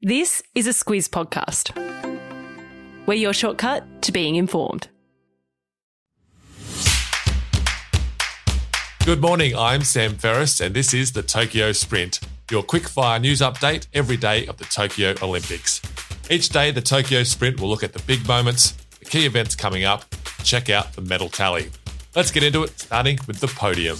This is a Squiz podcast. We're your shortcut to being informed. Good morning, I'm Sam Ferris, and this is the Tokyo Sprint, your quick fire news update every day of the Tokyo Olympics. Each day, the Tokyo Sprint will look at the big moments, the key events coming up, check out the medal tally. Let's get into it, starting with the podium.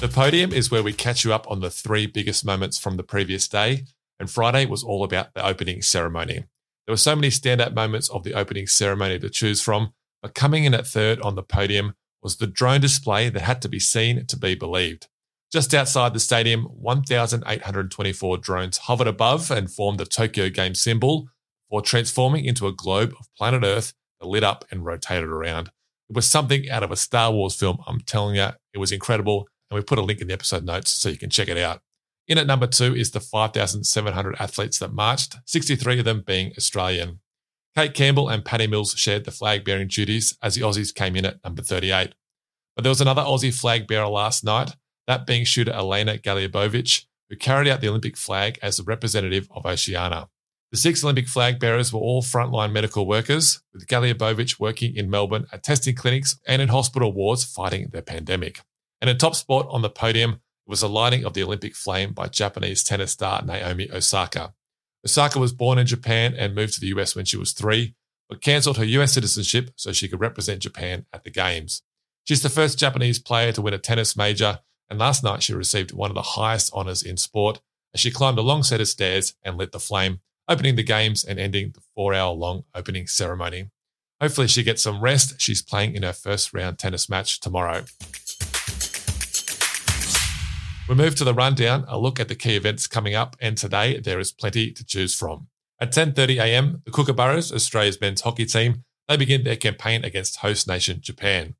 The podium is where we catch you up on the three biggest moments from the previous day, and Friday was all about the opening ceremony. There were so many standout moments of the opening ceremony to choose from, but coming in at third on the podium was the drone display that had to be seen to be believed. Just outside the stadium, 1,824 drones hovered above and formed the Tokyo game symbol before transforming into a globe of planet Earth that lit up and rotated around. It was something out of a Star Wars film, I'm telling you. It was incredible and we put a link in the episode notes so you can check it out. In at number two is the 5,700 athletes that marched, 63 of them being Australian. Kate Campbell and Patty Mills shared the flag bearing duties as the Aussies came in at number 38. But there was another Aussie flag bearer last night, that being shooter Elena Galiabovitch, who carried out the Olympic flag as the representative of Oceania. The six Olympic flag bearers were all frontline medical workers, with Galiabovitch working in Melbourne at testing clinics and in hospital wards fighting the pandemic. And a top spot on the podium was the lighting of the Olympic flame by Japanese tennis star Naomi Osaka. Osaka was born in Japan and moved to the US when she was three, but cancelled her US citizenship so she could represent Japan at the Games. She's the first Japanese player to win a tennis major, and last night she received one of the highest honours in sport as she climbed a long set of stairs and lit the flame, opening the Games and ending the four hour long opening ceremony. Hopefully, she gets some rest. She's playing in her first round tennis match tomorrow. We move to the rundown, a look at the key events coming up, and Tadej there is plenty to choose from. At 10:30 a.m., the Kookaburras, Australia's men's hockey team, they begin their campaign against host nation Japan.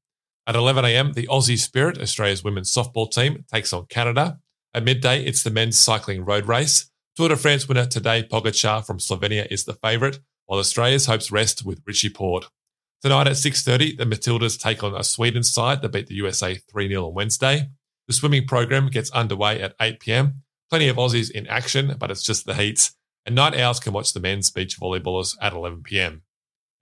At 11 a.m., the Aussie Spirit, Australia's women's softball team, takes on Canada. At midday, it's the men's cycling road race. Tour de France winner today, Pogacar from Slovenia is the favourite, while Australia's hopes rest with Richie Porte. Tonight at 6.30, the Matildas take on a Sweden side that beat the USA 3-0 on Wednesday. The swimming program gets underway at 8 pm. Plenty of Aussies in action, but it's just the heats. And night owls can watch the men's beach volleyballers at 11 pm.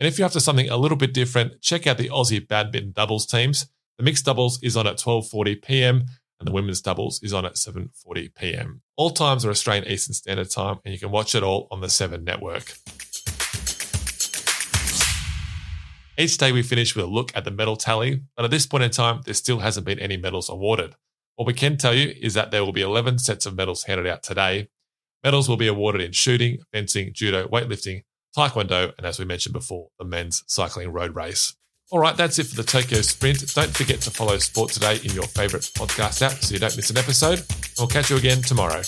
And if you're after something a little bit different, check out the Aussie badminton doubles teams. The mixed doubles is on at 12:40 p.m. and the women's doubles is on at 7:40 p.m. All times are Australian Eastern Standard Time, and you can watch it all on the Seven Network. Each day we finish with a look at the medal tally, but at this point in time, there still hasn't been any medals awarded. What we can tell you is that there will be 11 sets of medals handed out today. Medals will be awarded in shooting, fencing, judo, weightlifting, taekwondo, and as we mentioned before, the men's cycling road race. All right, that's it for the Tokyo Sprint. Don't forget to follow Sport Today in your favourite podcast app so you don't miss an episode. We'll catch you again tomorrow.